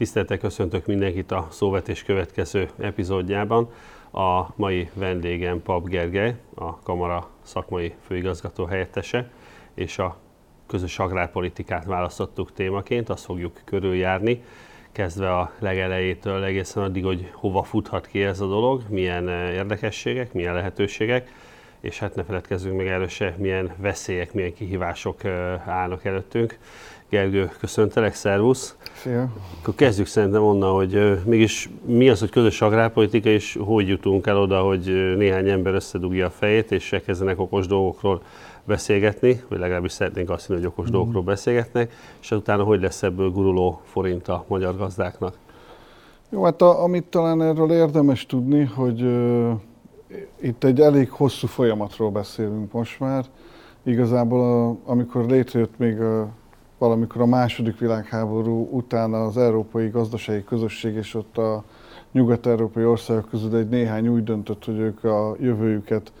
Tiszteltek köszöntök mindenkit a szóvetés következő epizódjában. A mai vendégem Pap Gergely, a Kamara szakmai főigazgató helyettese, és a közös agrárpolitikát választottuk témaként, azt fogjuk körüljárni, kezdve a legelejétől egészen addig, hogy hova futhat ki ez a dolog, milyen eh, érdekességek, milyen lehetőségek, és hát ne feledkezzünk meg erről se, milyen veszélyek, milyen kihívások eh, állnak előttünk. Gergő, köszöntelek, szervusz! Szia! Akkor kezdjük szerintem onnan, hogy mégis mi az, hogy közös agrárpolitika, és hogy jutunk el oda, hogy néhány ember összedugja a fejét, és elkezdenek okos dolgokról beszélgetni, vagy legalábbis szeretnénk azt hinni, hogy okos mm. dolgokról beszélgetnek, és utána hogy lesz ebből guruló forint a magyar gazdáknak? Jó, hát a, amit talán erről érdemes tudni, hogy uh, itt egy elég hosszú folyamatról beszélünk most már. Igazából a, amikor létrejött még a valamikor a második világháború után az Európai Gazdasági Közösség és ott a nyugat-európai országok közül egy néhány úgy döntött, hogy ők a jövőjüket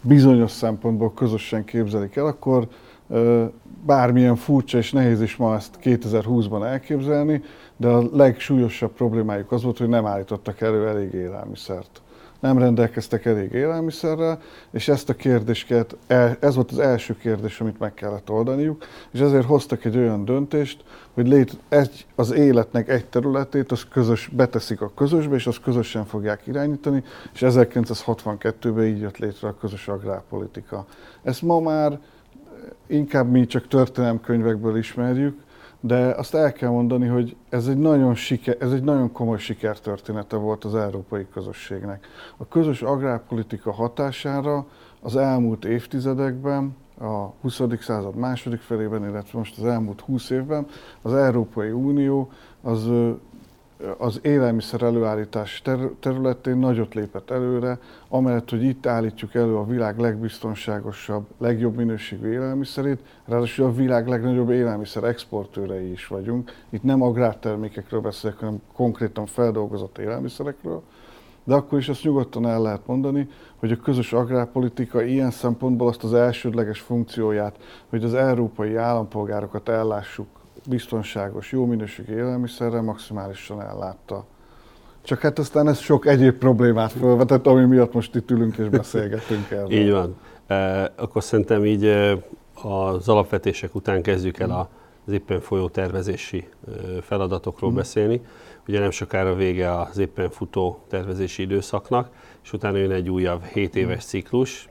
bizonyos szempontból közösen képzelik el, akkor bármilyen furcsa és nehéz is ma ezt 2020-ban elképzelni, de a legsúlyosabb problémájuk az volt, hogy nem állítottak elő elég élelmiszert nem rendelkeztek elég élelmiszerrel, és ezt a kérdésket, ez volt az első kérdés, amit meg kellett oldaniuk, és ezért hoztak egy olyan döntést, hogy lét, egy, az életnek egy területét az közös, beteszik a közösbe, és azt közösen fogják irányítani, és 1962-ben így jött létre a közös agrárpolitika. Ezt ma már inkább mi csak történelemkönyvekből ismerjük, de azt el kell mondani, hogy ez egy nagyon, siker, ez egy nagyon komoly sikertörténete volt az európai közösségnek. A közös agrárpolitika hatására az elmúlt évtizedekben, a 20. század második felében, illetve most az elmúlt 20 évben az Európai Unió az az élelmiszer előállítás területén nagyot lépett előre, amellett, hogy itt állítjuk elő a világ legbiztonságosabb, legjobb minőségű élelmiszerét, ráadásul a világ legnagyobb élelmiszer exportőrei is vagyunk. Itt nem agrártermékekről beszélek, hanem konkrétan feldolgozott élelmiszerekről. De akkor is azt nyugodtan el lehet mondani, hogy a közös agrárpolitika ilyen szempontból azt az elsődleges funkcióját, hogy az európai állampolgárokat ellássuk biztonságos, jó minőségű élelmiszerrel maximálisan ellátta. Csak hát aztán ez sok egyéb problémát felvetett, ami miatt most itt ülünk és beszélgetünk erről. így van. E, akkor szerintem így e, az alapvetések után kezdjük el a, az éppen folyó tervezési e, feladatokról mm. beszélni. Ugye nem sokára vége az éppen futó tervezési időszaknak, és utána jön egy újabb 7 éves ciklus.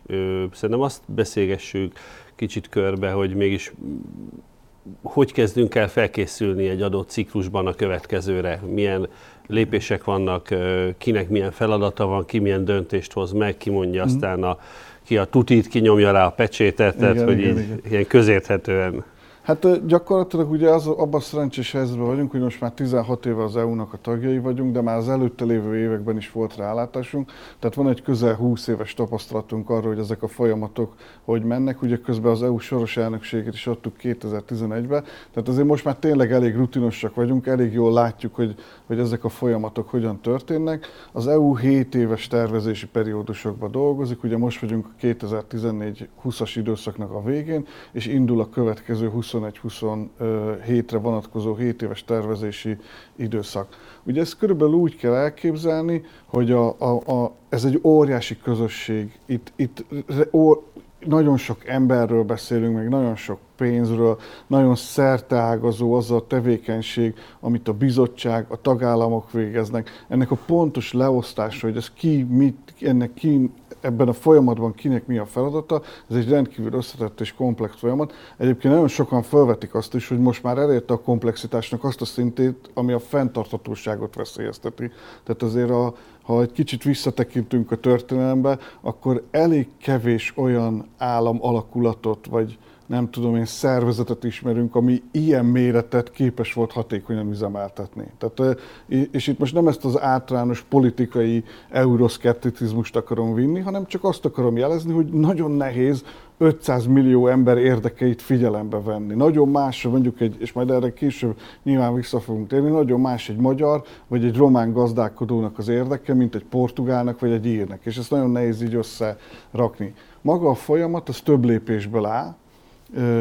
Szerintem azt beszélgessük kicsit körbe, hogy mégis hogy kezdünk el felkészülni egy adott ciklusban a következőre? Milyen lépések vannak, kinek milyen feladata van, ki milyen döntést hoz meg, ki mondja mm. aztán a, ki a tutit, ki nyomja rá a pecsétet, igen, tehát hogy igen, így igen. ilyen közérthetően Hát gyakorlatilag ugye az, abban a szerencsés helyzetben vagyunk, hogy most már 16 éve az EU-nak a tagjai vagyunk, de már az előtte lévő években is volt rálátásunk. Tehát van egy közel 20 éves tapasztalatunk arról, hogy ezek a folyamatok hogy mennek. Ugye közben az EU soros elnökségét is adtuk 2011-ben. Tehát azért most már tényleg elég rutinosak vagyunk, elég jól látjuk, hogy, hogy ezek a folyamatok hogyan történnek. Az EU 7 éves tervezési periódusokban dolgozik, ugye most vagyunk a 2014-20-as időszaknak a végén, és indul a következő 20 21-27-re vonatkozó 7 éves tervezési időszak. Ugye ezt körülbelül úgy kell elképzelni, hogy a, a, a, ez egy óriási közösség. Itt, itt ó, nagyon sok emberről beszélünk, meg nagyon sok pénzről, nagyon szerteágazó az a tevékenység, amit a bizottság, a tagállamok végeznek. Ennek a pontos leosztása, hogy ez ki, mit, ennek ki ebben a folyamatban kinek mi a feladata, ez egy rendkívül összetett és komplex folyamat. Egyébként nagyon sokan felvetik azt is, hogy most már elérte a komplexitásnak azt a szintét, ami a fenntarthatóságot veszélyezteti. Tehát azért a, ha egy kicsit visszatekintünk a történelembe, akkor elég kevés olyan állam alakulatot, vagy nem tudom én, szervezetet ismerünk, ami ilyen méretet képes volt hatékonyan üzemeltetni. Tehát, és itt most nem ezt az általános politikai euroszkepticizmust akarom vinni, hanem csak azt akarom jelezni, hogy nagyon nehéz 500 millió ember érdekeit figyelembe venni. Nagyon más, mondjuk egy, és majd erre később nyilván vissza fogunk térni, nagyon más egy magyar vagy egy román gazdálkodónak az érdeke, mint egy portugálnak vagy egy írnek. És ezt nagyon nehéz így összerakni. Maga a folyamat, az több lépésből áll,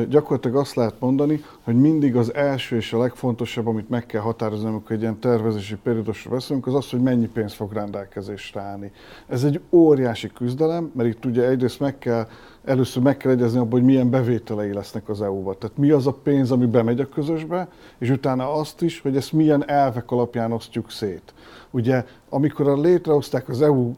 gyakorlatilag azt lehet mondani, hogy mindig az első és a legfontosabb, amit meg kell határozni, amikor egy ilyen tervezési periódusról beszélünk, az az, hogy mennyi pénz fog rendelkezésre állni. Ez egy óriási küzdelem, mert itt ugye egyrészt meg kell először meg kell egyezni abban, hogy milyen bevételei lesznek az EU-ba. Tehát mi az a pénz, ami bemegy a közösbe, és utána azt is, hogy ezt milyen elvek alapján osztjuk szét. Ugye, amikor létrehozták az EU,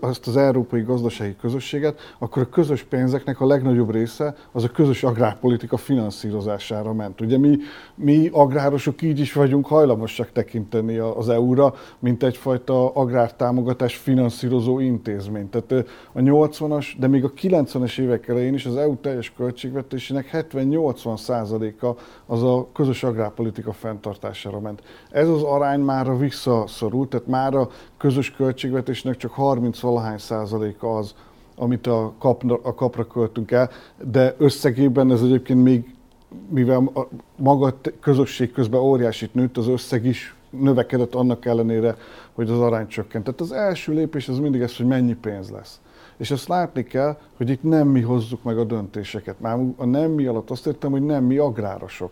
azt az Európai Gazdasági Közösséget, akkor a közös pénzeknek a legnagyobb része az a közös agrárpolitika finanszírozására ment. Ugye mi, mi agrárosok így is vagyunk hajlamosak tekinteni az EU-ra, mint egyfajta agrártámogatás finanszírozó intézmény. Tehát a 80-as, de még a 90-es évek elején is az EU teljes költségvetésének 70-80 százaléka az a közös agrárpolitika fenntartására ment. Ez az arány már visszaszorult, tehát már a közös költségvetésnek csak 30 valahány százaléka az, amit a, kap, a kapra költünk el, de összegében ez egyébként még, mivel a maga közösség közben óriásit nőtt, az összeg is növekedett annak ellenére, hogy az arány csökkent. Tehát az első lépés az mindig ez, hogy mennyi pénz lesz. És azt látni kell, hogy itt nem mi hozzuk meg a döntéseket. Már a nem mi alatt azt értem, hogy nem mi agrárosok,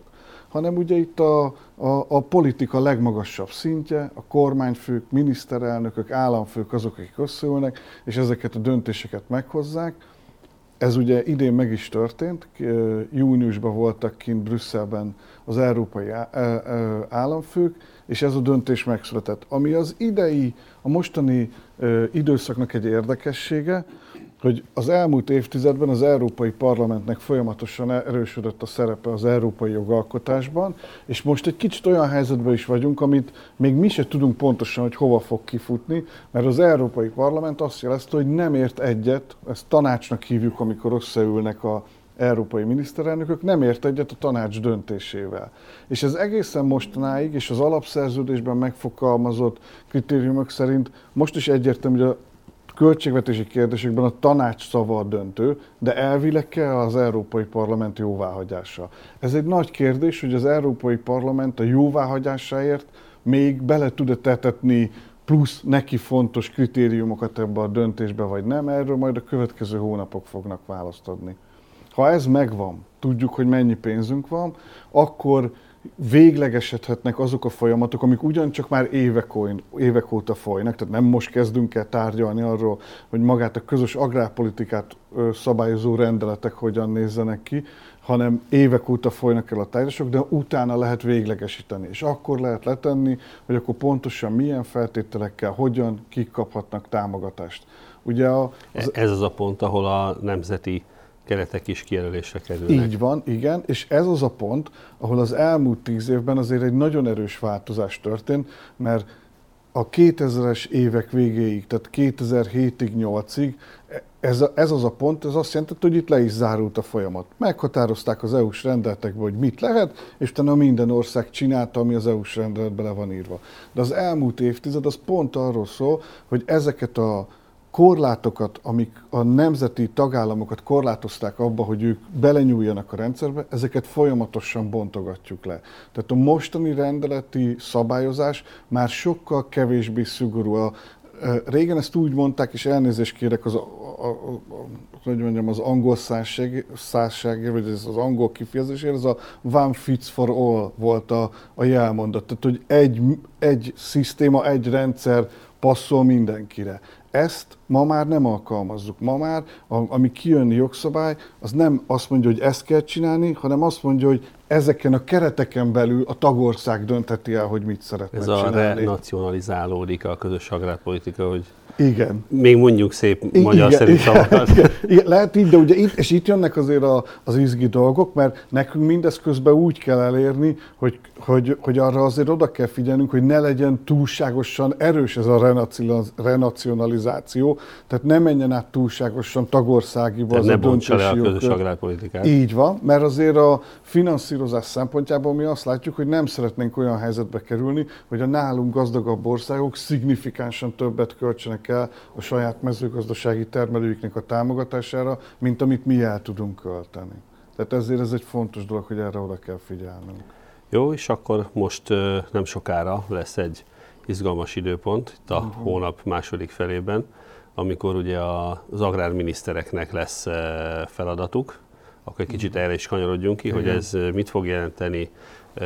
hanem ugye itt a, a, a politika legmagasabb szintje, a kormányfők, miniszterelnökök, államfők azok, akik összeülnek, és ezeket a döntéseket meghozzák. Ez ugye idén meg is történt, júniusban voltak kint Brüsszelben az európai államfők, és ez a döntés megszületett. Ami az idei, a mostani időszaknak egy érdekessége, hogy az elmúlt évtizedben az Európai Parlamentnek folyamatosan erősödött a szerepe az európai jogalkotásban, és most egy kicsit olyan helyzetben is vagyunk, amit még mi se tudunk pontosan, hogy hova fog kifutni, mert az Európai Parlament azt jelezte, hogy nem ért egyet, ezt tanácsnak hívjuk, amikor összeülnek a európai miniszterelnökök nem ért egyet a tanács döntésével. És ez egészen mostanáig, és az alapszerződésben megfogalmazott kritériumok szerint most is egyértelmű, hogy a költségvetési kérdésekben a tanács szava a döntő, de elvileg kell az Európai Parlament jóváhagyása. Ez egy nagy kérdés, hogy az Európai Parlament a jóváhagyásáért még bele tud-e tetetni plusz neki fontos kritériumokat ebbe a döntésbe, vagy nem, erről majd a következő hónapok fognak választ adni. Ha ez megvan, tudjuk, hogy mennyi pénzünk van, akkor véglegesedhetnek azok a folyamatok, amik ugyancsak már évek, évek óta folynak, tehát nem most kezdünk el tárgyalni arról, hogy magát a közös agrárpolitikát szabályozó rendeletek hogyan nézzenek ki, hanem évek óta folynak el a tárgyalások, de utána lehet véglegesíteni. És akkor lehet letenni, hogy akkor pontosan milyen feltételekkel, hogyan, kik kaphatnak támogatást. Ugye a, az... Ez az a pont, ahol a nemzeti keretek is kijelölésre kerülnek. Így van, igen, és ez az a pont, ahol az elmúlt tíz évben azért egy nagyon erős változás történt, mert a 2000-es évek végéig, tehát 2007-ig, 8-ig ez, a, ez az a pont, ez azt jelenti, hogy itt le is zárult a folyamat. Meghatározták az EU-s rendeletekbe, hogy mit lehet, és utána minden ország csinálta, ami az EU-s rendeletbe le van írva. De az elmúlt évtized az pont arról szól, hogy ezeket a korlátokat, amik a nemzeti tagállamokat korlátozták abba, hogy ők belenyúljanak a rendszerbe, ezeket folyamatosan bontogatjuk le. Tehát a mostani rendeleti szabályozás már sokkal kevésbé szigorú. A, régen ezt úgy mondták, és elnézést kérek az, a, a, a, hogy mondjam, az angol szárság, vagy ez az angol kifejezésért, ez a one fits for all volt a, a jelmondat. Tehát, hogy egy, egy szisztéma, egy rendszer passzol mindenkire. Ezt ma már nem alkalmazzuk. Ma már, ami kijön jogszabály, az nem azt mondja, hogy ezt kell csinálni, hanem azt mondja, hogy ezeken a kereteken belül a tagország döntheti el, hogy mit szeretne Ez csinálni. Ez a renacionalizálódik a közös agrárpolitika, hogy igen. Még mondjuk szép I- magyar szerű szavakat. Igen, igen, lehet így, de ugye itt, és itt jönnek azért a, az izgi dolgok, mert nekünk mindez közben úgy kell elérni, hogy, hogy, hogy arra azért oda kell figyelnünk, hogy ne legyen túlságosan erős ez a renacionalizáció, tehát ne menjen át túlságosan tagországiba az ne a döntési a közös agrárpolitikát. Így van, mert azért a finanszírozás szempontjából mi azt látjuk, hogy nem szeretnénk olyan helyzetbe kerülni, hogy a nálunk gazdagabb országok szignifikánsan többet költsenek el a saját mezőgazdasági termelőiknek a támogatására, mint amit mi el tudunk költeni. Tehát ezért ez egy fontos dolog, hogy erre oda kell figyelnünk. Jó, és akkor most nem sokára lesz egy izgalmas időpont, itt a uh-huh. hónap második felében, amikor ugye az agrárminisztereknek lesz feladatuk akkor egy kicsit erre is kanyarodjunk ki, Igen. hogy ez mit fog jelenteni,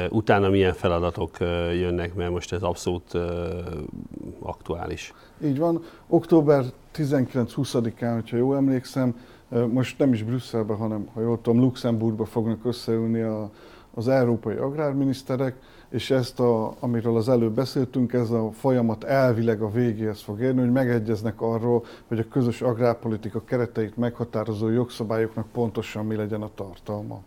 utána milyen feladatok jönnek, mert most ez abszolút aktuális. Így van. Október 19-20-án, hogyha jól emlékszem, most nem is Brüsszelben, hanem, ha jól tudom, Luxemburgba fognak összeülni a, az európai agrárminiszterek, és ezt, a, amiről az előbb beszéltünk, ez a folyamat elvileg a végéhez fog érni, hogy megegyeznek arról, hogy a közös agrárpolitika kereteit meghatározó jogszabályoknak pontosan mi legyen a tartalma.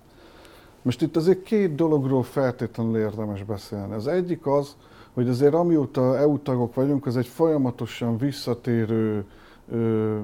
Most itt azért két dologról feltétlenül érdemes beszélni. Az egyik az, hogy azért amióta EU tagok vagyunk, az egy folyamatosan visszatérő ö,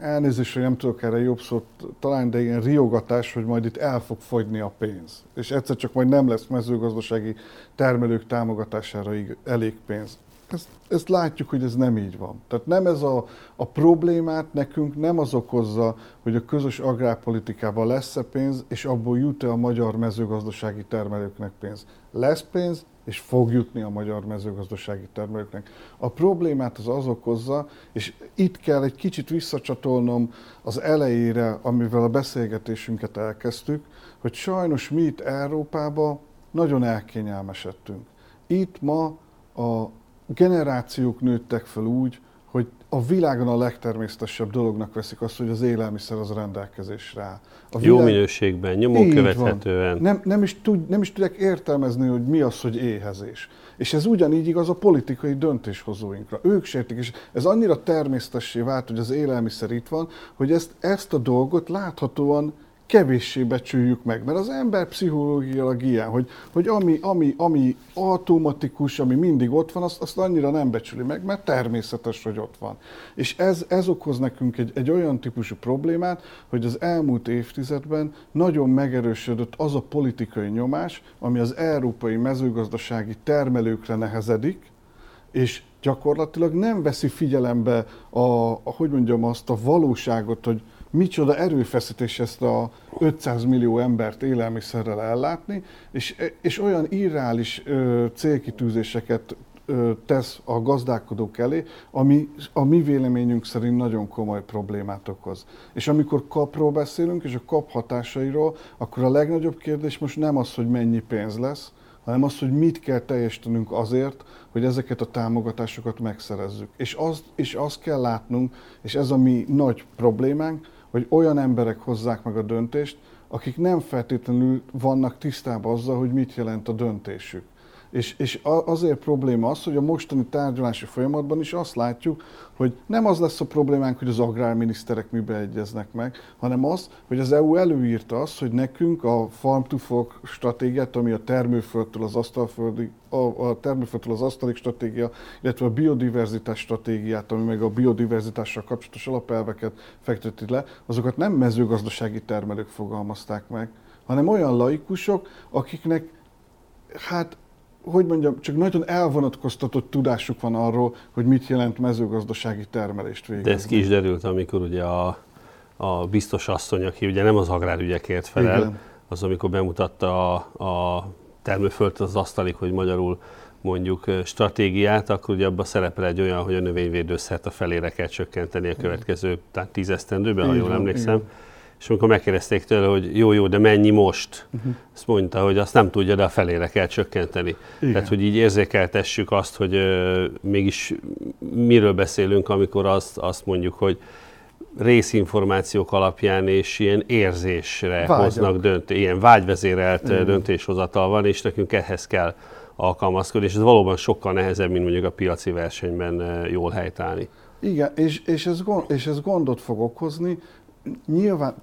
elnézést, hogy nem tudok erre jobb szót talán, de ilyen riogatás, hogy majd itt el fog fogyni a pénz. És egyszer csak majd nem lesz mezőgazdasági termelők támogatására elég pénz. Ezt, ezt látjuk, hogy ez nem így van. Tehát nem ez a, a problémát nekünk nem az okozza, hogy a közös agrárpolitikában lesz-e pénz, és abból jut-e a magyar mezőgazdasági termelőknek pénz. Lesz pénz, és fog jutni a magyar mezőgazdasági termelőknek. A problémát az az okozza, és itt kell egy kicsit visszacsatolnom az elejére, amivel a beszélgetésünket elkezdtük, hogy sajnos mi itt Európában nagyon elkényelmesedtünk. Itt ma a generációk nőttek fel úgy, hogy a világon a legtermészetesebb dolognak veszik azt, hogy az élelmiszer az rendelkezésre áll. A Jó minőségben, nyomon követhetően. Nem, nem, is tud, nem is tudják értelmezni, hogy mi az, hogy éhezés. És ez ugyanígy igaz a politikai döntéshozóinkra. Ők sértik, és ez annyira természetessé vált, hogy az élelmiszer itt van, hogy ezt, ezt a dolgot láthatóan kevéssé becsüljük meg, mert az ember pszichológiailag ilyen, hogy, hogy ami, ami, ami automatikus, ami mindig ott van, azt, azt annyira nem becsüli meg, mert természetes, hogy ott van. És ez, ez okoz nekünk egy, egy olyan típusú problémát, hogy az elmúlt évtizedben nagyon megerősödött az a politikai nyomás, ami az európai mezőgazdasági termelőkre nehezedik, és gyakorlatilag nem veszi figyelembe a, a hogy mondjam azt a valóságot, hogy micsoda erőfeszítés ezt a 500 millió embert élelmiszerrel ellátni, és, és olyan irreális ö, célkitűzéseket ö, tesz a gazdálkodók elé, ami a mi véleményünk szerint nagyon komoly problémát okoz. És amikor kapról beszélünk, és a kap hatásairól, akkor a legnagyobb kérdés most nem az, hogy mennyi pénz lesz, hanem az, hogy mit kell teljesítenünk azért, hogy ezeket a támogatásokat megszerezzük. És azt, és azt kell látnunk, és ez a mi nagy problémánk, hogy olyan emberek hozzák meg a döntést, akik nem feltétlenül vannak tisztában azzal, hogy mit jelent a döntésük. És, és azért probléma az, hogy a mostani tárgyalási folyamatban is azt látjuk, hogy nem az lesz a problémánk, hogy az agrárminiszterek mibe egyeznek meg, hanem az, hogy az EU előírta azt, hogy nekünk a Farm to Fork stratégiát, ami a termőföldtől az asztalföldi, a, a termőföldtől az asztalig stratégia, illetve a biodiverzitás stratégiát, ami meg a biodiverzitással kapcsolatos alapelveket fekteti le, azokat nem mezőgazdasági termelők fogalmazták meg, hanem olyan laikusok, akiknek hát hogy mondjam, csak nagyon elvonatkoztatott tudásuk van arról, hogy mit jelent mezőgazdasági termelést végezni. De ez ki is derült, amikor ugye a, a biztos asszony, aki ugye nem az agrárügyekért felel, Igen. az amikor bemutatta a, a termőföldet az asztalig, hogy magyarul mondjuk stratégiát, akkor ugye abban szerepel egy olyan, hogy a növényvédőszert a felére kell csökkenteni a következő tehát tíz esztendőben, ha jól emlékszem. Igen és amikor megkérdezték tőle, hogy jó, jó, de mennyi most? Uh-huh. Azt mondta, hogy azt nem tudja, de a felére kell csökkenteni. Igen. Tehát, hogy így érzékeltessük azt, hogy uh, mégis miről beszélünk, amikor azt, azt mondjuk, hogy részinformációk alapján és ilyen érzésre Vágyak. hoznak dönt, ilyen vágyvezérelt Igen. döntéshozatal van, és nekünk ehhez kell alkalmazkodni, és ez valóban sokkal nehezebb, mint mondjuk a piaci versenyben jól helytállni. Igen, és, és, ez, gond, és ez gondot fog okozni, nyilván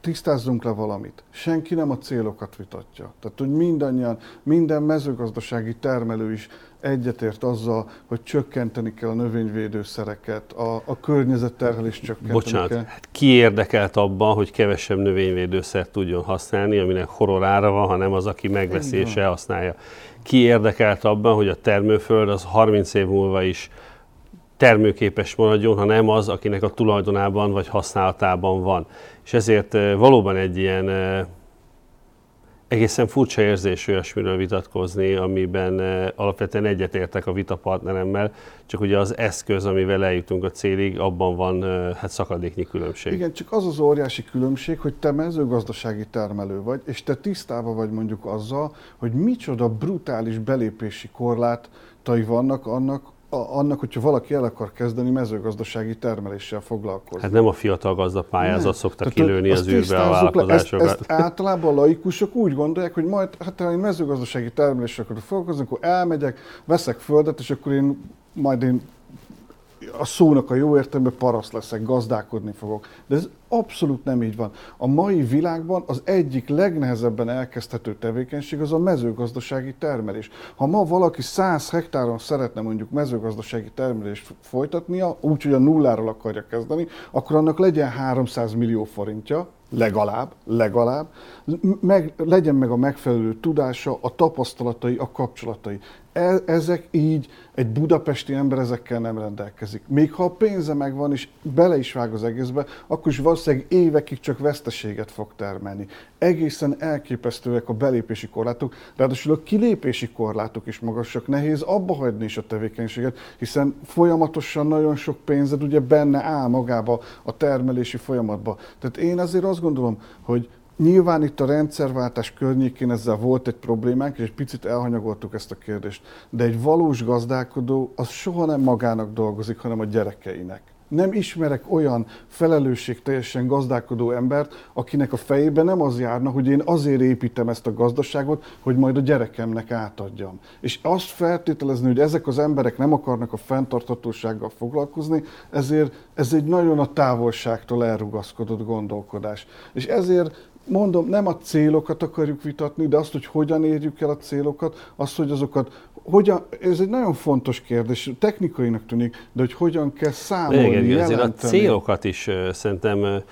tisztázzunk le valamit. Senki nem a célokat vitatja. Tehát, hogy mindannyian, minden mezőgazdasági termelő is egyetért azzal, hogy csökkenteni kell a növényvédőszereket, a, a környezetterhelést csökkenteni Bocsánat, kell. Hát ki érdekelt abban, hogy kevesebb növényvédőszert tudjon használni, aminek hororára van, hanem az, aki megveszi és elhasználja. Ki érdekelt abban, hogy a termőföld az 30 év múlva is termőképes maradjon, ha nem az, akinek a tulajdonában vagy használatában van. És ezért valóban egy ilyen egészen furcsa érzés olyasmiről vitatkozni, amiben eh, alapvetően egyetértek a vitapartneremmel, csak ugye az eszköz, amivel eljutunk a célig, abban van eh, hát szakadéknyi különbség. Igen, csak az az óriási különbség, hogy te mezőgazdasági termelő vagy, és te tisztában vagy mondjuk azzal, hogy micsoda brutális belépési korlátai vannak annak, annak, hogyha valaki el akar kezdeni mezőgazdasági termeléssel foglalkozni. Hát nem a fiatal gazda pályázat szokta kilőni az űrbe a vállalkozásokat. Ezt, ezt általában a laikusok úgy gondolják, hogy majd, hát ha én mezőgazdasági termeléssel akarok foglalkozni, akkor elmegyek, veszek földet, és akkor én majd én a szónak a jó értelemben paraszt leszek, gazdálkodni fogok. De ez abszolút nem így van. A mai világban az egyik legnehezebben elkezdhető tevékenység az a mezőgazdasági termelés. Ha ma valaki 100 hektáron szeretne mondjuk mezőgazdasági termelést folytatnia, úgyhogy a nulláról akarja kezdeni, akkor annak legyen 300 millió forintja, legalább, legalább, meg, legyen meg a megfelelő tudása, a tapasztalatai, a kapcsolatai. E, ezek így, egy budapesti ember ezekkel nem rendelkezik. Még ha a pénze megvan és bele is vág az egészbe, akkor is valószínűleg évekig csak veszteséget fog termelni. Egészen elképesztőek a belépési korlátok, ráadásul a kilépési korlátok is magasak. Nehéz abba hagyni is a tevékenységet, hiszen folyamatosan nagyon sok pénzed ugye benne áll magába a termelési folyamatba. Tehát én azért azt gondolom, hogy Nyilván itt a rendszerváltás környékén ezzel volt egy problémánk, és egy picit elhanyagoltuk ezt a kérdést, de egy valós gazdálkodó az soha nem magának dolgozik, hanem a gyerekeinek. Nem ismerek olyan felelősségteljesen gazdálkodó embert, akinek a fejében nem az járna, hogy én azért építem ezt a gazdaságot, hogy majd a gyerekemnek átadjam. És azt feltételezni, hogy ezek az emberek nem akarnak a fenntarthatósággal foglalkozni, ezért ez egy nagyon a távolságtól elrugaszkodott gondolkodás. És ezért mondom, nem a célokat akarjuk vitatni, de azt, hogy hogyan érjük el a célokat, azt, hogy azokat hogyan, ez egy nagyon fontos kérdés, technikainak tűnik, de hogy hogyan kell számolni, Igen, jelenteni. a célokat is szerintem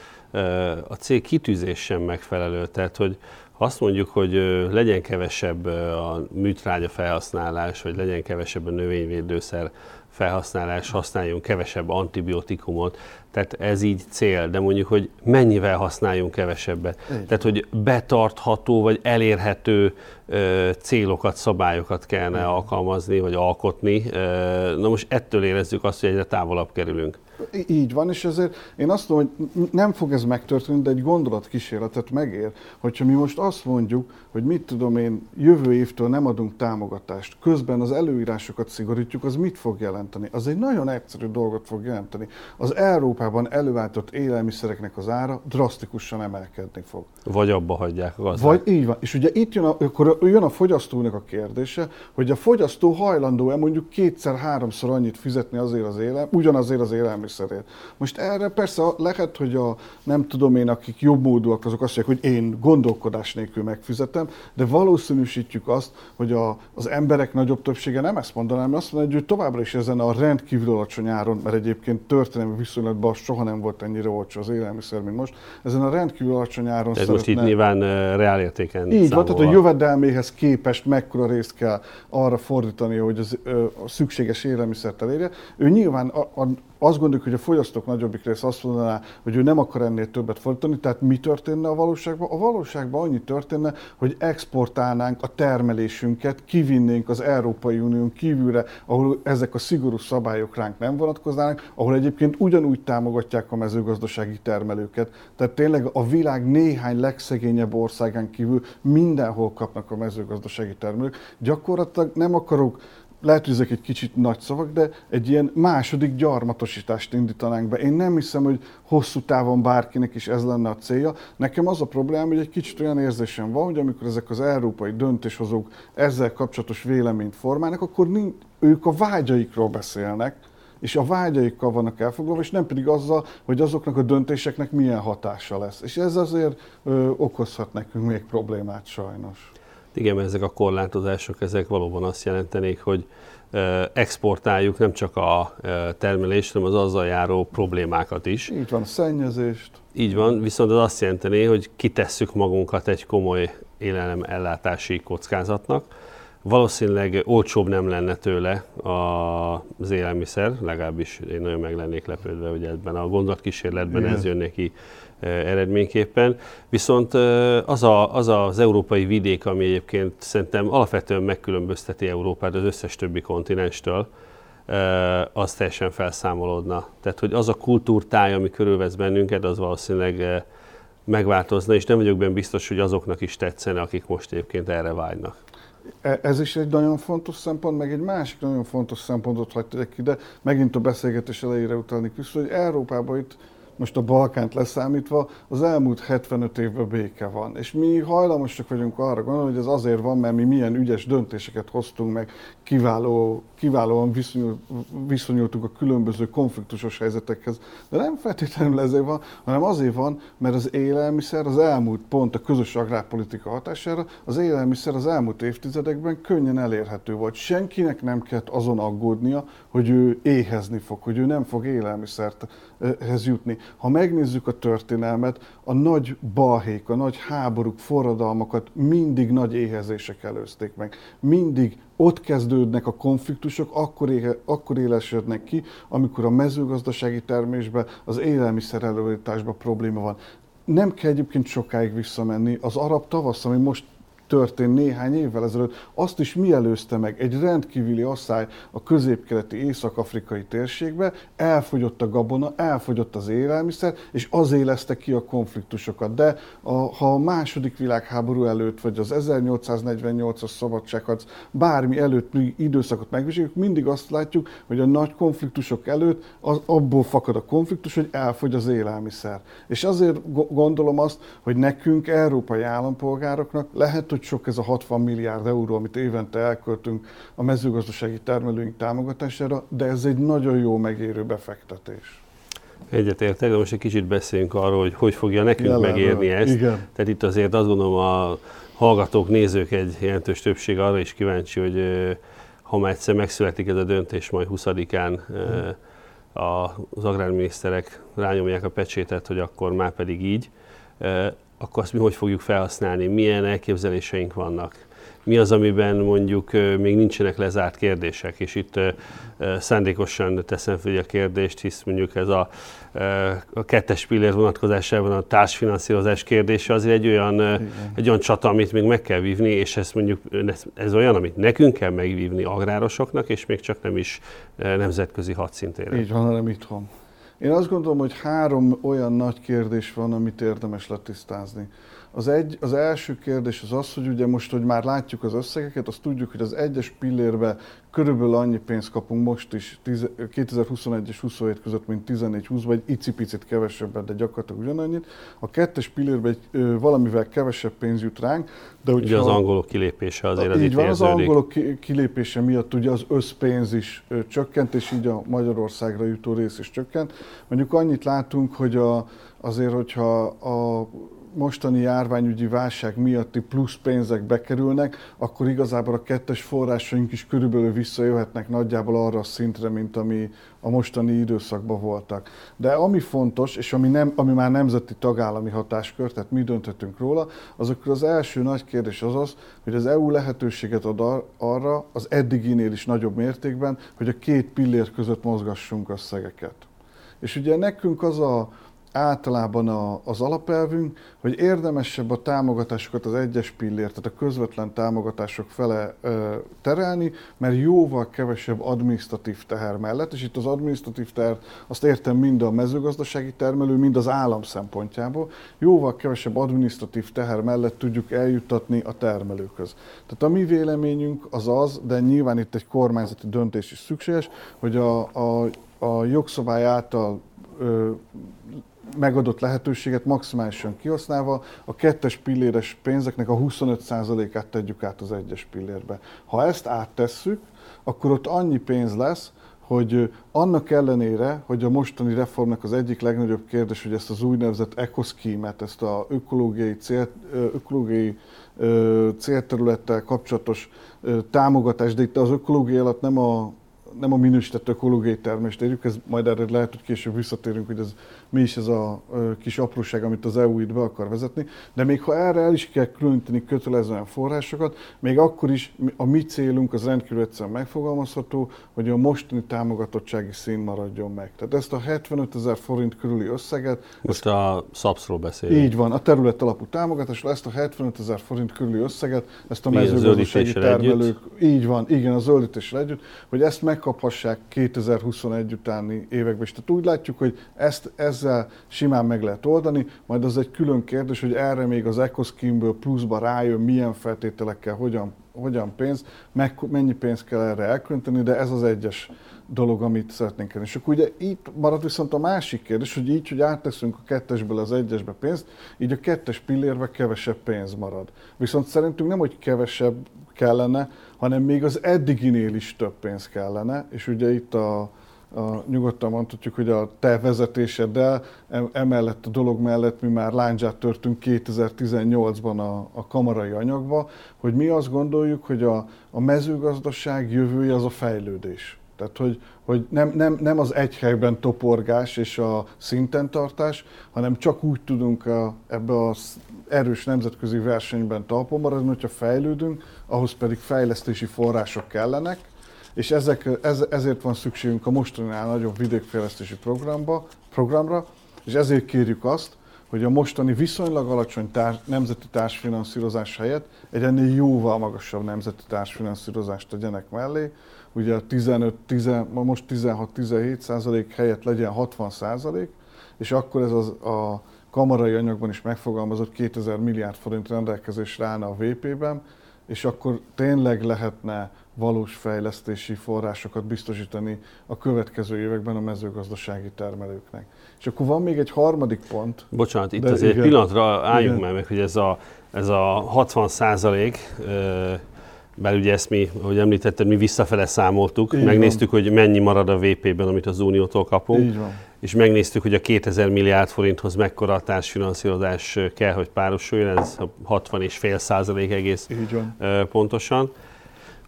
a cél kitűzés sem megfelelő. Tehát, hogy azt mondjuk, hogy legyen kevesebb a műtrágya felhasználás, vagy legyen kevesebb a növényvédőszer felhasználás, használjunk kevesebb antibiotikumot, tehát ez így cél, de mondjuk, hogy mennyivel használjunk kevesebbet. Így. Tehát, hogy betartható vagy elérhető ö, célokat, szabályokat kellene Igen. alkalmazni, vagy alkotni. Ö, na most ettől érezzük azt, hogy egyre távolabb kerülünk. Így van, és ezért én azt mondom, hogy nem fog ez megtörténni, de egy gondolatkísérletet megér, hogyha mi most azt mondjuk, hogy mit tudom én, jövő évtől nem adunk támogatást, közben az előírásokat szigorítjuk, az mit fog jelenteni? Az egy nagyon egyszerű dolgot fog jelenteni. Az Európában előállított élelmiszereknek az ára drasztikusan emelkedni fog. Vagy abba hagyják a gazdák. Vagy így van. És ugye itt jön a, akkor jön a fogyasztónak a kérdése, hogy a fogyasztó hajlandó-e mondjuk kétszer-háromszor annyit fizetni azért az élel, ugyanazért az élelmiszerért. Most erre persze lehet, hogy a nem tudom én, akik jobb módúak, azok azt mondják, hogy én gondolkodás nélkül megfizetem, értem, de valószínűsítjük azt, hogy a, az emberek nagyobb többsége nem ezt mondaná, hanem azt mondaná, hogy továbbra is ezen a rendkívül alacsony áron, mert egyébként történelmi viszonylatban soha nem volt ennyire olcsó az élelmiszer, mint most, ezen a rendkívül alacsony áron Ez most itt nyilván reálértéken Így van, tehát a jövedelméhez képest mekkora részt kell arra fordítani, hogy az, a szükséges élelmiszert elérje. Ő nyilván a, a, azt gondoljuk, hogy a fogyasztók nagyobbik része azt mondaná, hogy ő nem akar ennél többet fordítani, tehát mi történne a valóságban? A valóságban annyi történne, hogy exportálnánk a termelésünket, kivinnénk az Európai Unión kívülre, ahol ezek a szigorú szabályok ránk nem vonatkoznának, ahol egyébként ugyanúgy támogatják a mezőgazdasági termelőket. Tehát tényleg a világ néhány legszegényebb országán kívül mindenhol kapnak a mezőgazdasági termelők. Gyakorlatilag nem akarok lehet, hogy ezek egy kicsit nagy szavak, de egy ilyen második gyarmatosítást indítanánk be. Én nem hiszem, hogy hosszú távon bárkinek is ez lenne a célja. Nekem az a probléma, hogy egy kicsit olyan érzésem van, hogy amikor ezek az európai döntéshozók ezzel kapcsolatos véleményt formálnak, akkor ők a vágyaikról beszélnek, és a vágyaikkal vannak elfoglalva, és nem pedig azzal, hogy azoknak a döntéseknek milyen hatása lesz. És ez azért ö, okozhat nekünk még problémát sajnos. Igen, mert ezek a korlátozások, ezek valóban azt jelentenék, hogy exportáljuk nem csak a termelést, hanem az azzal járó problémákat is. Így van, szennyezést. Így van, viszont az azt jelenteni, hogy kitesszük magunkat egy komoly élelem ellátási kockázatnak. Valószínűleg olcsóbb nem lenne tőle az élelmiszer, legalábbis én nagyon meg lennék lepődve, hogy ebben a gondolatkísérletben ez jön neki eredményképpen. Viszont az, a, az az európai vidék, ami egyébként szerintem alapvetően megkülönbözteti Európát az összes többi kontinenstől, az teljesen felszámolódna. Tehát, hogy az a kultúrtáj, ami körülvesz bennünket, az valószínűleg megváltozna, és nem vagyok benne biztos, hogy azoknak is tetszene, akik most egyébként erre vágynak. E, ez is egy nagyon fontos szempont, meg egy másik nagyon fontos szempontot hagytak ide, megint a beszélgetés elejére utalni vissza, hogy Európában itt most a Balkánt leszámítva, az elmúlt 75 évben béke van. És mi hajlamosak vagyunk arra gondolni, hogy ez azért van, mert mi milyen ügyes döntéseket hoztunk meg, kiváló, kiválóan viszonyul, viszonyultunk a különböző konfliktusos helyzetekhez. De nem feltétlenül ezért van, hanem azért van, mert az élelmiszer az elmúlt pont a közös agrárpolitika hatására, az élelmiszer az elmúlt évtizedekben könnyen elérhető volt. Senkinek nem kellett azon aggódnia, hogy ő éhezni fog, hogy ő nem fog élelmiszerhez jutni. Ha megnézzük a történelmet, a nagy balhék, a nagy háborúk, forradalmakat mindig nagy éhezések előzték meg. Mindig ott kezdődnek a konfliktusok, akkor, éhe, akkor élesednek ki, amikor a mezőgazdasági termésben, az élelmiszer előállításban probléma van. Nem kell egyébként sokáig visszamenni. Az arab tavasz, ami most történt néhány évvel ezelőtt, azt is mi előzte meg? Egy rendkívüli asszály a középkeleti észak-afrikai térségbe, elfogyott a gabona, elfogyott az élelmiszer, és az élezte ki a konfliktusokat. De a, ha a második világháború előtt, vagy az 1848-as szabadságharc, bármi előtt időszakot megvizsgáljuk, mindig azt látjuk, hogy a nagy konfliktusok előtt az, abból fakad a konfliktus, hogy elfogy az élelmiszer. És azért gondolom azt, hogy nekünk, európai állampolgároknak lehet, hogy hogy sok ez a 60 milliárd euró, amit évente elköltünk a mezőgazdasági termelőink támogatására, de ez egy nagyon jó megérő befektetés. Egyetértek, de most egy kicsit beszéljünk arról, hogy hogy fogja nekünk Jelenről. megérni ezt. Igen. Tehát itt azért azt gondolom a hallgatók, nézők egy jelentős többség arra is kíváncsi, hogy ha már egyszer megszületik ez a döntés, majd 20-án az agrárminiszterek rányomják a pecsétet, hogy akkor már pedig így akkor azt mi hogy fogjuk felhasználni, milyen elképzeléseink vannak, mi az, amiben mondjuk még nincsenek lezárt kérdések, és itt szándékosan teszem fel a kérdést, hisz mondjuk ez a, a kettes pillér vonatkozásában a társfinanszírozás kérdése azért egy olyan, egy olyan csata, amit még meg kell vívni, és ez mondjuk ez, ez olyan, amit nekünk kell megvívni agrárosoknak, és még csak nem is nemzetközi hadszintére. Így van, hanem itthon. Én azt gondolom, hogy három olyan nagy kérdés van, amit érdemes letisztázni. Az, egy, az első kérdés az az, hogy ugye most, hogy már látjuk az összegeket, azt tudjuk, hogy az egyes pillérbe körülbelül annyi pénzt kapunk most is 2021 és 27 között, mint 14-20, vagy icipicit kevesebbet, de gyakorlatilag ugyanannyit. A kettes pillérbe egy, ö, valamivel kevesebb pénz jut ránk, de ugye az angolok kilépése azért az Így van, az angolok kilépése miatt ugye az összpénz is ö, csökkent, és így a Magyarországra jutó rész is csökkent. Mondjuk annyit látunk, hogy a, azért, hogyha a mostani járványügyi válság miatti plusz pénzek bekerülnek, akkor igazából a kettes forrásaink is körülbelül visszajöhetnek nagyjából arra a szintre, mint ami a mostani időszakban voltak. De ami fontos, és ami, nem, ami már nemzeti tagállami hatáskör, tehát mi dönthetünk róla, az akkor az első nagy kérdés az az, hogy az EU lehetőséget ad arra, az eddiginél is nagyobb mértékben, hogy a két pillér között mozgassunk összegeket. És ugye nekünk az a, általában a, az alapelvünk, hogy érdemesebb a támogatásokat az egyes pillér, tehát a közvetlen támogatások fele ö, terelni, mert jóval kevesebb adminisztratív teher mellett, és itt az adminisztratív teher, azt értem mind a mezőgazdasági termelő, mind az állam szempontjából, jóval kevesebb adminisztratív teher mellett tudjuk eljuttatni a termelőkhöz. Tehát a mi véleményünk az az, de nyilván itt egy kormányzati döntés is szükséges, hogy a, a, a jogszabály által megadott lehetőséget maximálisan kihasználva a kettes pilléres pénzeknek a 25%-át tegyük át az egyes pillérbe. Ha ezt áttesszük, akkor ott annyi pénz lesz, hogy annak ellenére, hogy a mostani reformnak az egyik legnagyobb kérdés, hogy ezt az úgynevezett ekoszkímet, ezt a ökológiai, cél, ökológiai célterülettel kapcsolatos támogatást, de itt az ökológia alatt nem a nem a minősített ökológiai termést érjük, ez majd erre lehet, hogy később visszatérünk, hogy ez mi is ez a kis apróság, amit az EU itt be akar vezetni, de még ha erre el is kell különíteni kötelezően forrásokat, még akkor is a mi célunk az rendkívül egyszerűen megfogalmazható, hogy a mostani támogatottsági szín maradjon meg. Tehát ezt a 75 ezer forint körüli összeget... Most a SZAPS-ról beszélünk. Így van, a terület alapú támogatásról ezt a 75 ezer forint körüli összeget, ezt a mezőgazdasági termelők... Együtt? Így van, igen, a zöldítéssel együtt, hogy ezt megkaphassák 2021 utáni években is. Tehát úgy látjuk, hogy ezt ezzel simán meg lehet oldani, majd az egy külön kérdés, hogy erre még az EcoSkimből pluszba rájön, milyen feltételekkel, hogyan, hogyan pénz, meg, mennyi pénzt kell erre elkülöníteni, de ez az egyes dolog, amit szeretnénk elni. És akkor ugye itt marad viszont a másik kérdés, hogy így, hogy átteszünk a kettesből az egyesbe pénzt, így a kettes pillérbe kevesebb pénz marad. Viszont szerintünk nem, hogy kevesebb kellene, hanem még az eddiginél is több pénz kellene, és ugye itt a, a, nyugodtan mondhatjuk, hogy a te vezetéseddel, emellett a dolog mellett mi már láncsát törtünk 2018-ban a, a kamarai anyagba, hogy mi azt gondoljuk, hogy a, a mezőgazdaság jövője az a fejlődés. Tehát, hogy, hogy nem, nem, nem az egy helyben toporgás és a szinten tartás, hanem csak úgy tudunk a, ebbe az erős nemzetközi versenyben talpon maradni, hogyha fejlődünk, ahhoz pedig fejlesztési források kellenek, és ezek, ez, ezért van szükségünk a mostaninál nagyobb vidékfejlesztési programba, programra, és ezért kérjük azt, hogy a mostani viszonylag alacsony társ, nemzeti társfinanszírozás helyett egy ennél jóval magasabb nemzeti társfinanszírozást tegyenek mellé, ugye a 15, 10, most 16-17 százalék helyett legyen 60 százalék, és akkor ez az, a kamarai anyagban is megfogalmazott 2000 milliárd forint rendelkezésre állna a VP-ben, és akkor tényleg lehetne valós fejlesztési forrásokat biztosítani a következő években a mezőgazdasági termelőknek. És akkor van még egy harmadik pont. Bocsánat, itt azért igen, pillanatra álljunk igen. meg, hogy ez a, ez a 60 százalék, bár ugye ezt mi, ahogy említetted, mi visszafele számoltuk, Így megnéztük, van. hogy mennyi marad a VP-ben, amit az Uniótól kapunk, Így van. és megnéztük, hogy a 2000 milliárd forinthoz mekkora a társfinanszírozás kell, hogy párosuljon, ez 60,5 százalék egész Így van. pontosan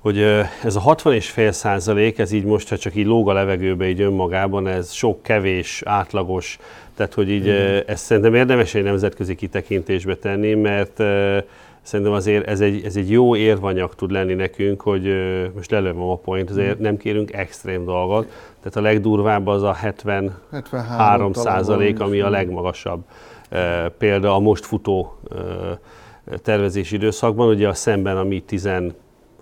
hogy ez a 60,5 százalék, ez így most, ha csak így lóg a levegőbe így önmagában, ez sok kevés, átlagos, tehát hogy így mm. ezt szerintem érdemes egy nemzetközi kitekintésbe tenni, mert szerintem azért ez egy, ez egy jó érvanyag tud lenni nekünk, hogy most lelőm a point, azért mm. nem kérünk extrém dolgot, tehát a legdurvább az a 73, 73 százalék, ami a legmagasabb. Példa a most futó tervezési időszakban, ugye a szemben ami 10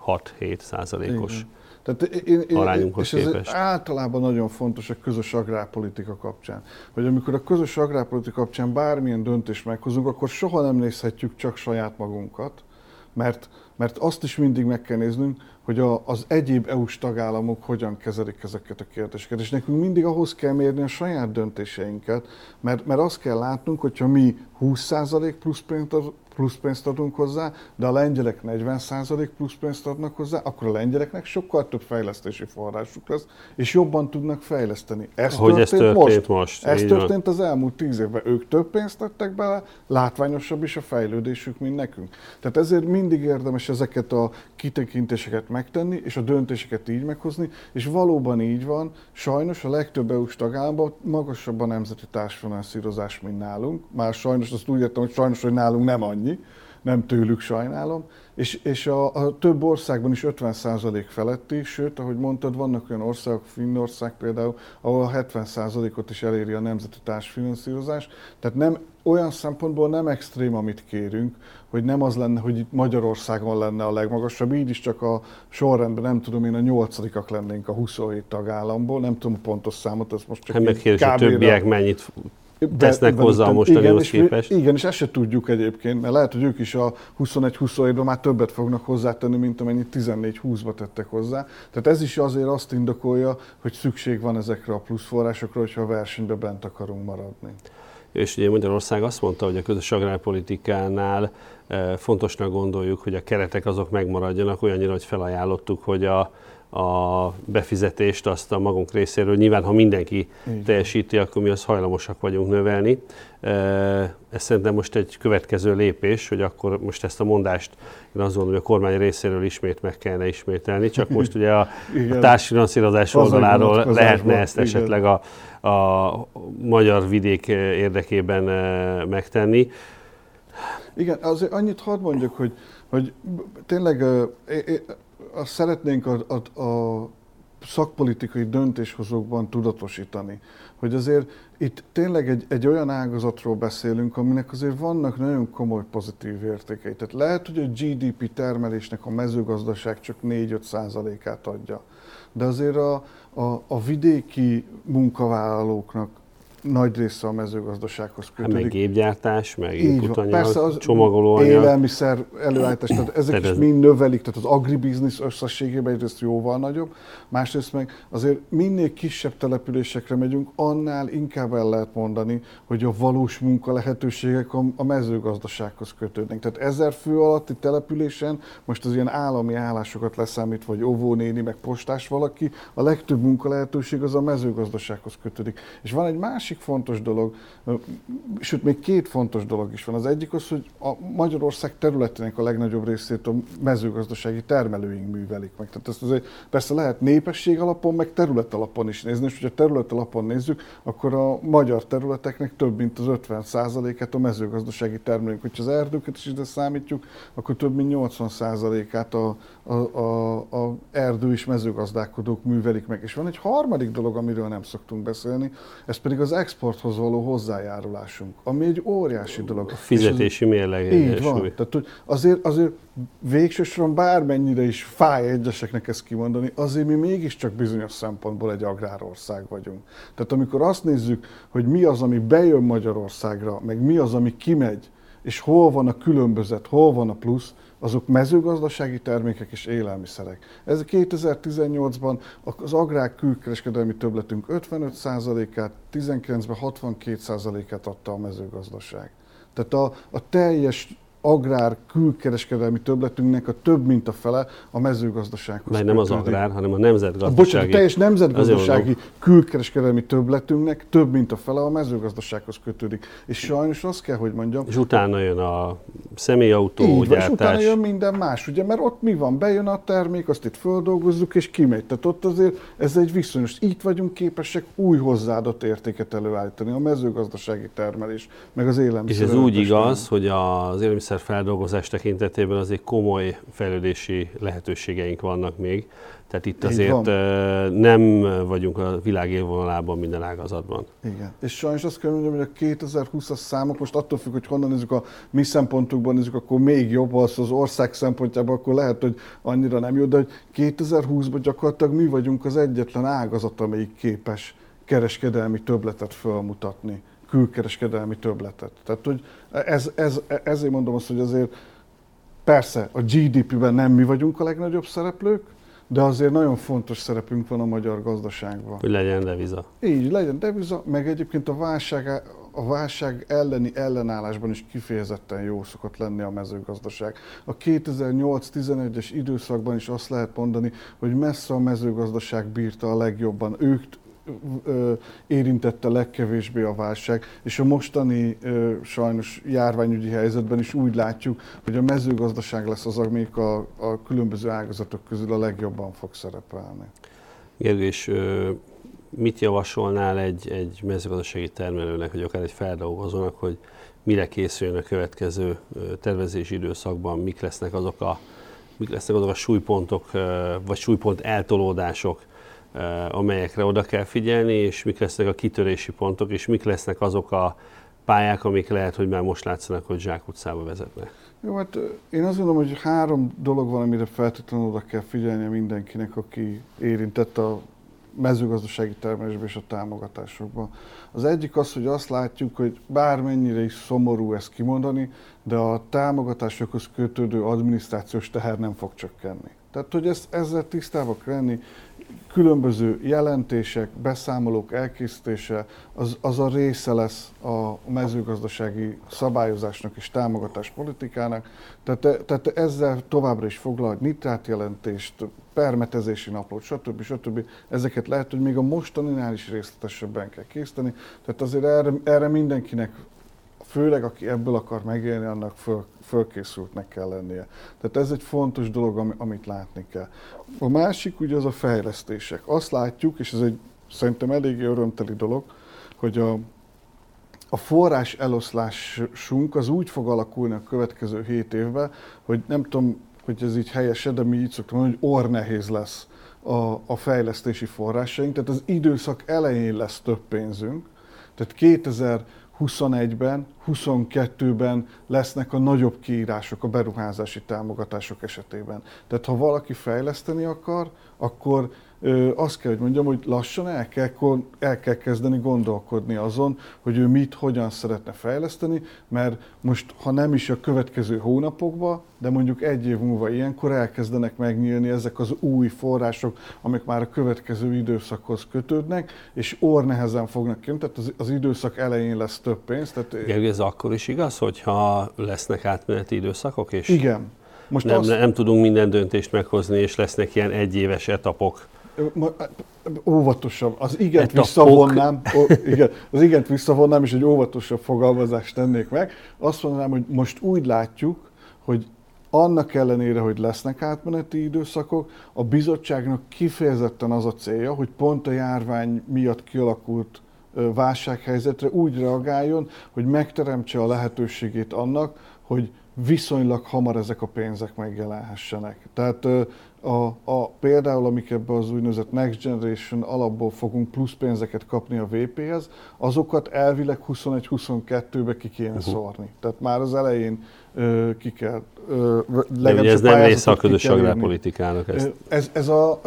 6-7 százalékos Tehát én, én, arányunkhoz és képest. Ez általában nagyon fontos a közös agrárpolitika kapcsán, hogy amikor a közös agrárpolitika kapcsán bármilyen döntést meghozunk, akkor soha nem nézhetjük csak saját magunkat, mert, mert azt is mindig meg kell néznünk, hogy a, az egyéb EU-s tagállamok hogyan kezelik ezeket a kérdéseket. És nekünk mindig ahhoz kell mérni a saját döntéseinket, mert, mert azt kell látnunk, hogyha mi 20% plusz pénzt plusz pénzt adunk hozzá, de a lengyelek 40% plusz pénzt adnak hozzá, akkor a lengyeleknek sokkal több fejlesztési forrásuk lesz, és jobban tudnak fejleszteni. Ez Hogy történt, ez történt most. most. Ez történt van. az elmúlt tíz évben. Ők több pénzt adtak bele, látványosabb is a fejlődésük, mint nekünk. Tehát ezért mindig érdemes ezeket a kitekintéseket megtenni, és a döntéseket így meghozni, és valóban így van, sajnos a legtöbb EU-s tagállamban magasabb a nemzeti társfinanszírozás, mint nálunk. Már sajnos azt úgy értem, hogy sajnos, hogy nálunk nem annyi, annyi, nem tőlük sajnálom, és, és a, a több országban is 50% feletti, sőt, ahogy mondtad, vannak olyan országok, Finnország például, ahol a 70%-ot is eléri a nemzeti társfinanszírozás, tehát nem, olyan szempontból nem extrém, amit kérünk, hogy nem az lenne, hogy itt Magyarországon lenne a legmagasabb, így is csak a sorrendben, nem tudom én, a nyolcadikak lennénk a 27 tagállamból, nem tudom a pontos számot, ez most csak hát megkérdés, a többiek mennyit tesznek de, hozzá a mostanihoz képest. Igen, és ezt se tudjuk egyébként, mert lehet, hogy ők is a 21-27-ben már többet fognak hozzátenni, mint amennyit 14-20-ba tettek hozzá. Tehát ez is azért azt indokolja, hogy szükség van ezekre a plusz forrásokra, hogyha a versenybe bent akarunk maradni. És ugye Magyarország azt mondta, hogy a közös agrárpolitikánál eh, fontosnak gondoljuk, hogy a keretek azok megmaradjanak, olyannyira, hogy felajánlottuk, hogy a a befizetést azt a magunk részéről. Nyilván, ha mindenki Igen. teljesíti, akkor mi azt hajlamosak vagyunk növelni. Ez szerintem most egy következő lépés, hogy akkor most ezt a mondást én azt gondolom, hogy a kormány részéről ismét meg kellene ismételni, csak most ugye a, a társfinanszírozás oldaláról lehetne ezt Igen. esetleg a, a magyar vidék érdekében megtenni. Igen, azért annyit hadd mondjuk, hogy, hogy tényleg azt szeretnénk a, a, a szakpolitikai döntéshozókban tudatosítani, hogy azért itt tényleg egy, egy olyan ágazatról beszélünk, aminek azért vannak nagyon komoly pozitív értékei. Tehát lehet, hogy a GDP termelésnek a mezőgazdaság csak 4-5 százalékát adja, de azért a, a, a vidéki munkavállalóknak nagy része a mezőgazdasághoz kötődik. Hát meg gépgyártás, meg inputanyag, Persze az csomagolóanyag. Élelmiszer előállítás, tehát ezek tehát is mind növelik, tehát az agribiznisz összességében egyrészt jóval nagyobb, másrészt meg azért minél kisebb településekre megyünk, annál inkább el lehet mondani, hogy a valós munka lehetőségek a, mezőgazdasághoz kötődnek. Tehát ezer fő alatti településen, most az ilyen állami állásokat leszámít, vagy óvónéni, meg postás valaki, a legtöbb munka lehetőség az a mezőgazdasághoz kötődik. És van egy másik másik fontos dolog, sőt még két fontos dolog is van. Az egyik az, hogy a Magyarország területének a legnagyobb részét a mezőgazdasági termelőink művelik meg. Tehát ezt azért persze lehet népesség alapon, meg terület alapon is nézni, és hogyha terület alapon nézzük, akkor a magyar területeknek több mint az 50%-át a mezőgazdasági termelőink. Hogyha az erdőket is ide számítjuk, akkor több mint 80%-át a, a, a, a erdő és mezőgazdálkodók művelik meg. És van egy harmadik dolog, amiről nem szoktunk beszélni, ez pedig az exporthoz való hozzájárulásunk, ami egy óriási dolog. A fizetési mérleg. Így van. Tehát, hogy azért, azért végsősoron bármennyire is fáj egyeseknek ezt kimondani, azért mi mégiscsak bizonyos szempontból egy agrárország vagyunk. Tehát amikor azt nézzük, hogy mi az, ami bejön Magyarországra, meg mi az, ami kimegy, és hol van a különbözet, hol van a plusz, azok mezőgazdasági termékek és élelmiszerek. Ez 2018-ban az agrár külkereskedelmi többletünk 55%-át, 19-ben 62%-át adta a mezőgazdaság. Tehát a, a teljes agrár külkereskedelmi többletünknek a több mint a fele a mezőgazdasághoz Mert nem az agrár, hanem a nemzetgazdasági. Bocsánat, a teljes nemzetgazdasági külkereskedelmi többletünknek több mint a fele a mezőgazdasághoz kötődik. És sajnos azt kell, hogy mondjam. És utána jön a személyautó így van, és utána jön minden más, ugye, mert ott mi van? Bejön a termék, azt itt földolgozzuk, és kimegy. Tehát ott azért ez egy viszonyos. Itt vagyunk képesek új hozzáadott értéket előállítani, a mezőgazdasági termelés, meg az élelmiszer. És ez úgy igaz, hogy az élelmiszer feldolgozás tekintetében azért komoly fejlődési lehetőségeink vannak még. Tehát itt azért nem vagyunk a világ élvonalában minden ágazatban. Igen. És sajnos azt kell mondjam, hogy a 2020-as számok, most attól függ, hogy honnan nézzük a mi szempontunkban nézzük, akkor még jobb, az az ország szempontjában, akkor lehet, hogy annyira nem jó, de hogy 2020-ban gyakorlatilag mi vagyunk az egyetlen ágazat, amelyik képes kereskedelmi töbletet felmutatni külkereskedelmi töbletet. Tehát, hogy ez, ez, ezért mondom azt, hogy azért persze a GDP-ben nem mi vagyunk a legnagyobb szereplők, de azért nagyon fontos szerepünk van a magyar gazdaságban. Hogy legyen deviza. Így, legyen deviza, meg egyébként a válság, a válság elleni ellenállásban is kifejezetten jó szokott lenni a mezőgazdaság. A 2008-11-es időszakban is azt lehet mondani, hogy messze a mezőgazdaság bírta a legjobban. Ők érintette legkevésbé a válság, és a mostani sajnos járványügyi helyzetben is úgy látjuk, hogy a mezőgazdaság lesz az, amelyik a, a különböző ágazatok közül a legjobban fog szerepelni. Gergő, és mit javasolnál egy, egy mezőgazdasági termelőnek, vagy akár egy feldolgozónak, hogy mire készüljön a következő tervezési időszakban, mik lesznek azok a, mik lesznek azok a súlypontok, vagy súlypont eltolódások, amelyekre oda kell figyelni, és mik lesznek a kitörési pontok, és mik lesznek azok a pályák, amik lehet, hogy már most látszanak, hogy zsákutcába vezetnek. Jó, hát én azt gondolom, hogy három dolog van, amire feltétlenül oda kell figyelnie mindenkinek, aki érintett a mezőgazdasági termelésben és a támogatásokban. Az egyik az, hogy azt látjuk, hogy bármennyire is szomorú ezt kimondani, de a támogatásokhoz kötődő adminisztrációs teher nem fog csökkenni. Tehát, hogy ezt, ezzel tisztába kell lenni, különböző jelentések, beszámolók elkészítése, az, az a része lesz a mezőgazdasági szabályozásnak és támogatáspolitikának. Tehát, tehát ezzel továbbra is foglal nitrátjelentést, permetezési naplót, stb. stb. Ezeket lehet, hogy még a mostaninál is részletesebben kell készíteni. Tehát azért erre, erre mindenkinek főleg aki ebből akar megélni, annak föl, fölkészültnek kell lennie. Tehát ez egy fontos dolog, amit látni kell. A másik ugye az a fejlesztések. Azt látjuk, és ez egy szerintem eléggé örömteli dolog, hogy a, a forrás eloszlásunk az úgy fog alakulni a következő hét évben, hogy nem tudom, hogy ez így helyes, de mi így szoktam mondani, hogy orr nehéz lesz a, a fejlesztési forrásaink, tehát az időszak elején lesz több pénzünk, tehát 2000 21-ben, 22-ben lesznek a nagyobb kiírások a beruházási támogatások esetében. Tehát ha valaki fejleszteni akar, akkor ö, azt kell, hogy mondjam, hogy lassan el kell, el kell kezdeni gondolkodni azon, hogy ő mit, hogyan szeretne fejleszteni, mert most, ha nem is a következő hónapokban, de mondjuk egy év múlva ilyenkor elkezdenek megnyílni ezek az új források, amik már a következő időszakhoz kötődnek, és orr nehezen fognak kijönni, tehát az, az időszak elején lesz több pénz. Tehát... Gergő, ez akkor is igaz, hogyha lesznek átmeneti időszakok? És Igen. Most nem, azt... nem tudunk minden döntést meghozni, és lesznek ilyen egyéves etapok óvatosabb. Az igent visszavonnám, ó, igen, az igent visszavonnám, és egy óvatosabb fogalmazást tennék meg. Azt mondanám, hogy most úgy látjuk, hogy annak ellenére, hogy lesznek átmeneti időszakok, a bizottságnak kifejezetten az a célja, hogy pont a járvány miatt kialakult válsághelyzetre úgy reagáljon, hogy megteremtse a lehetőségét annak, hogy viszonylag hamar ezek a pénzek megjelenhessenek. Tehát a, a, például, amik ebbe az úgynevezett Next Generation alapból fogunk plusz pénzeket kapni a VP-hez, azokat elvileg 21-22-be ki kéne uh-huh. szórni. Tehát már az elején ö, ki kell ö, De ugye ez nem része a közös agrárpolitikának. Ez, ez, ez a,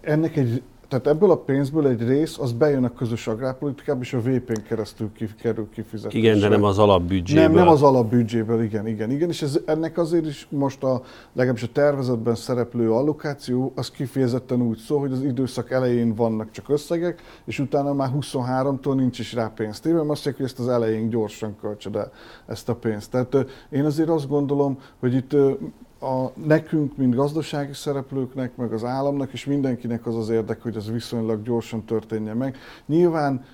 ennek egy tehát ebből a pénzből egy rész, az bejön a közös agrárpolitikába, és a VP-n keresztül kerül kifizetésre. Igen, de nem az alapbüdzséből. Nem, nem az alapbüdzséből, igen, igen, igen. És ez, ennek azért is most a, legalábbis a tervezetben szereplő allokáció, az kifejezetten úgy szól, hogy az időszak elején vannak csak összegek, és utána már 23-tól nincs is rá pénzt. Én azt mondják, hogy ezt az elején gyorsan költsed el ezt a pénzt. Tehát én azért azt gondolom, hogy itt a, nekünk, mint gazdasági szereplőknek, meg az államnak, és mindenkinek az az érdek, hogy ez viszonylag gyorsan történjen meg. Nyilván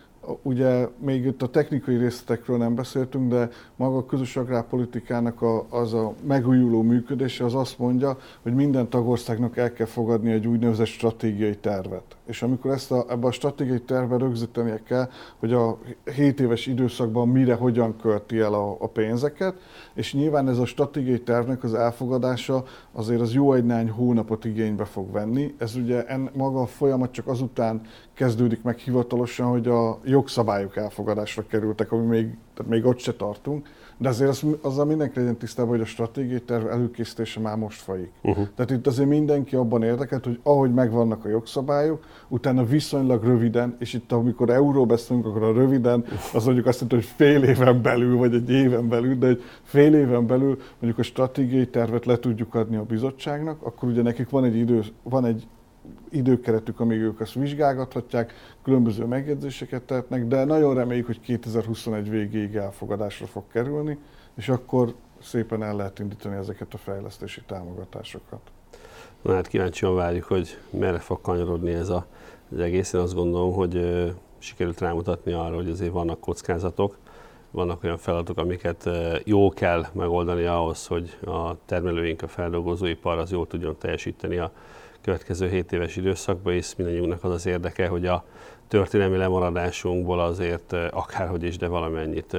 ugye még itt a technikai részletekről nem beszéltünk, de maga a közös agrárpolitikának a, az a megújuló működése az azt mondja, hogy minden tagországnak el kell fogadni egy úgynevezett stratégiai tervet. És amikor ezt a, ebbe a stratégiai terve rögzítenie kell, hogy a 7 éves időszakban mire, hogyan költi el a, a pénzeket, és nyilván ez a stratégiai tervnek az elfogadása azért az jó egy néhány hónapot igénybe fog venni. Ez ugye en, maga a folyamat csak azután kezdődik meg hivatalosan, hogy a jogszabályok elfogadásra kerültek, ami még, tehát még ott se tartunk, de azért az, azzal mindenki legyen tisztában, hogy a stratégiai terv előkészítése már most folyik. Uh-huh. Tehát itt azért mindenki abban érdekelt, hogy ahogy megvannak a jogszabályok, utána viszonylag röviden, és itt amikor euró beszélünk, akkor a röviden, az mondjuk azt jelenti, hogy fél éven belül, vagy egy éven belül, de egy fél éven belül mondjuk a stratégiai tervet le tudjuk adni a bizottságnak, akkor ugye nekik van egy idő, van egy időkeretük, amíg ők ezt vizsgálgathatják, különböző megjegyzéseket tehetnek, de nagyon reméljük, hogy 2021 végéig elfogadásra fog kerülni, és akkor szépen el lehet indítani ezeket a fejlesztési támogatásokat. Na hát kíváncsian várjuk, hogy merre fog kanyarodni ez a, az egész. Én azt gondolom, hogy ö, sikerült rámutatni arra, hogy azért vannak kockázatok, vannak olyan feladatok, amiket jó kell megoldani ahhoz, hogy a termelőink, a feldolgozóipar az jól tudjon teljesíteni a következő 7 éves időszakban, és mindannyiunknak az az érdeke, hogy a történelmi lemaradásunkból azért akárhogy is, de valamennyit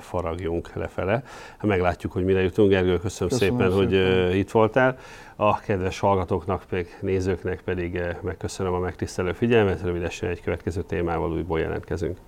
faragjunk lefele. Hát meglátjuk, hogy mire jutunk. Gergő, köszönöm, köszönöm szépen, szépen, hogy itt voltál. A kedves hallgatóknak, meg nézőknek pedig megköszönöm a megtisztelő figyelmet. Rövidesen egy következő témával újból jelentkezünk.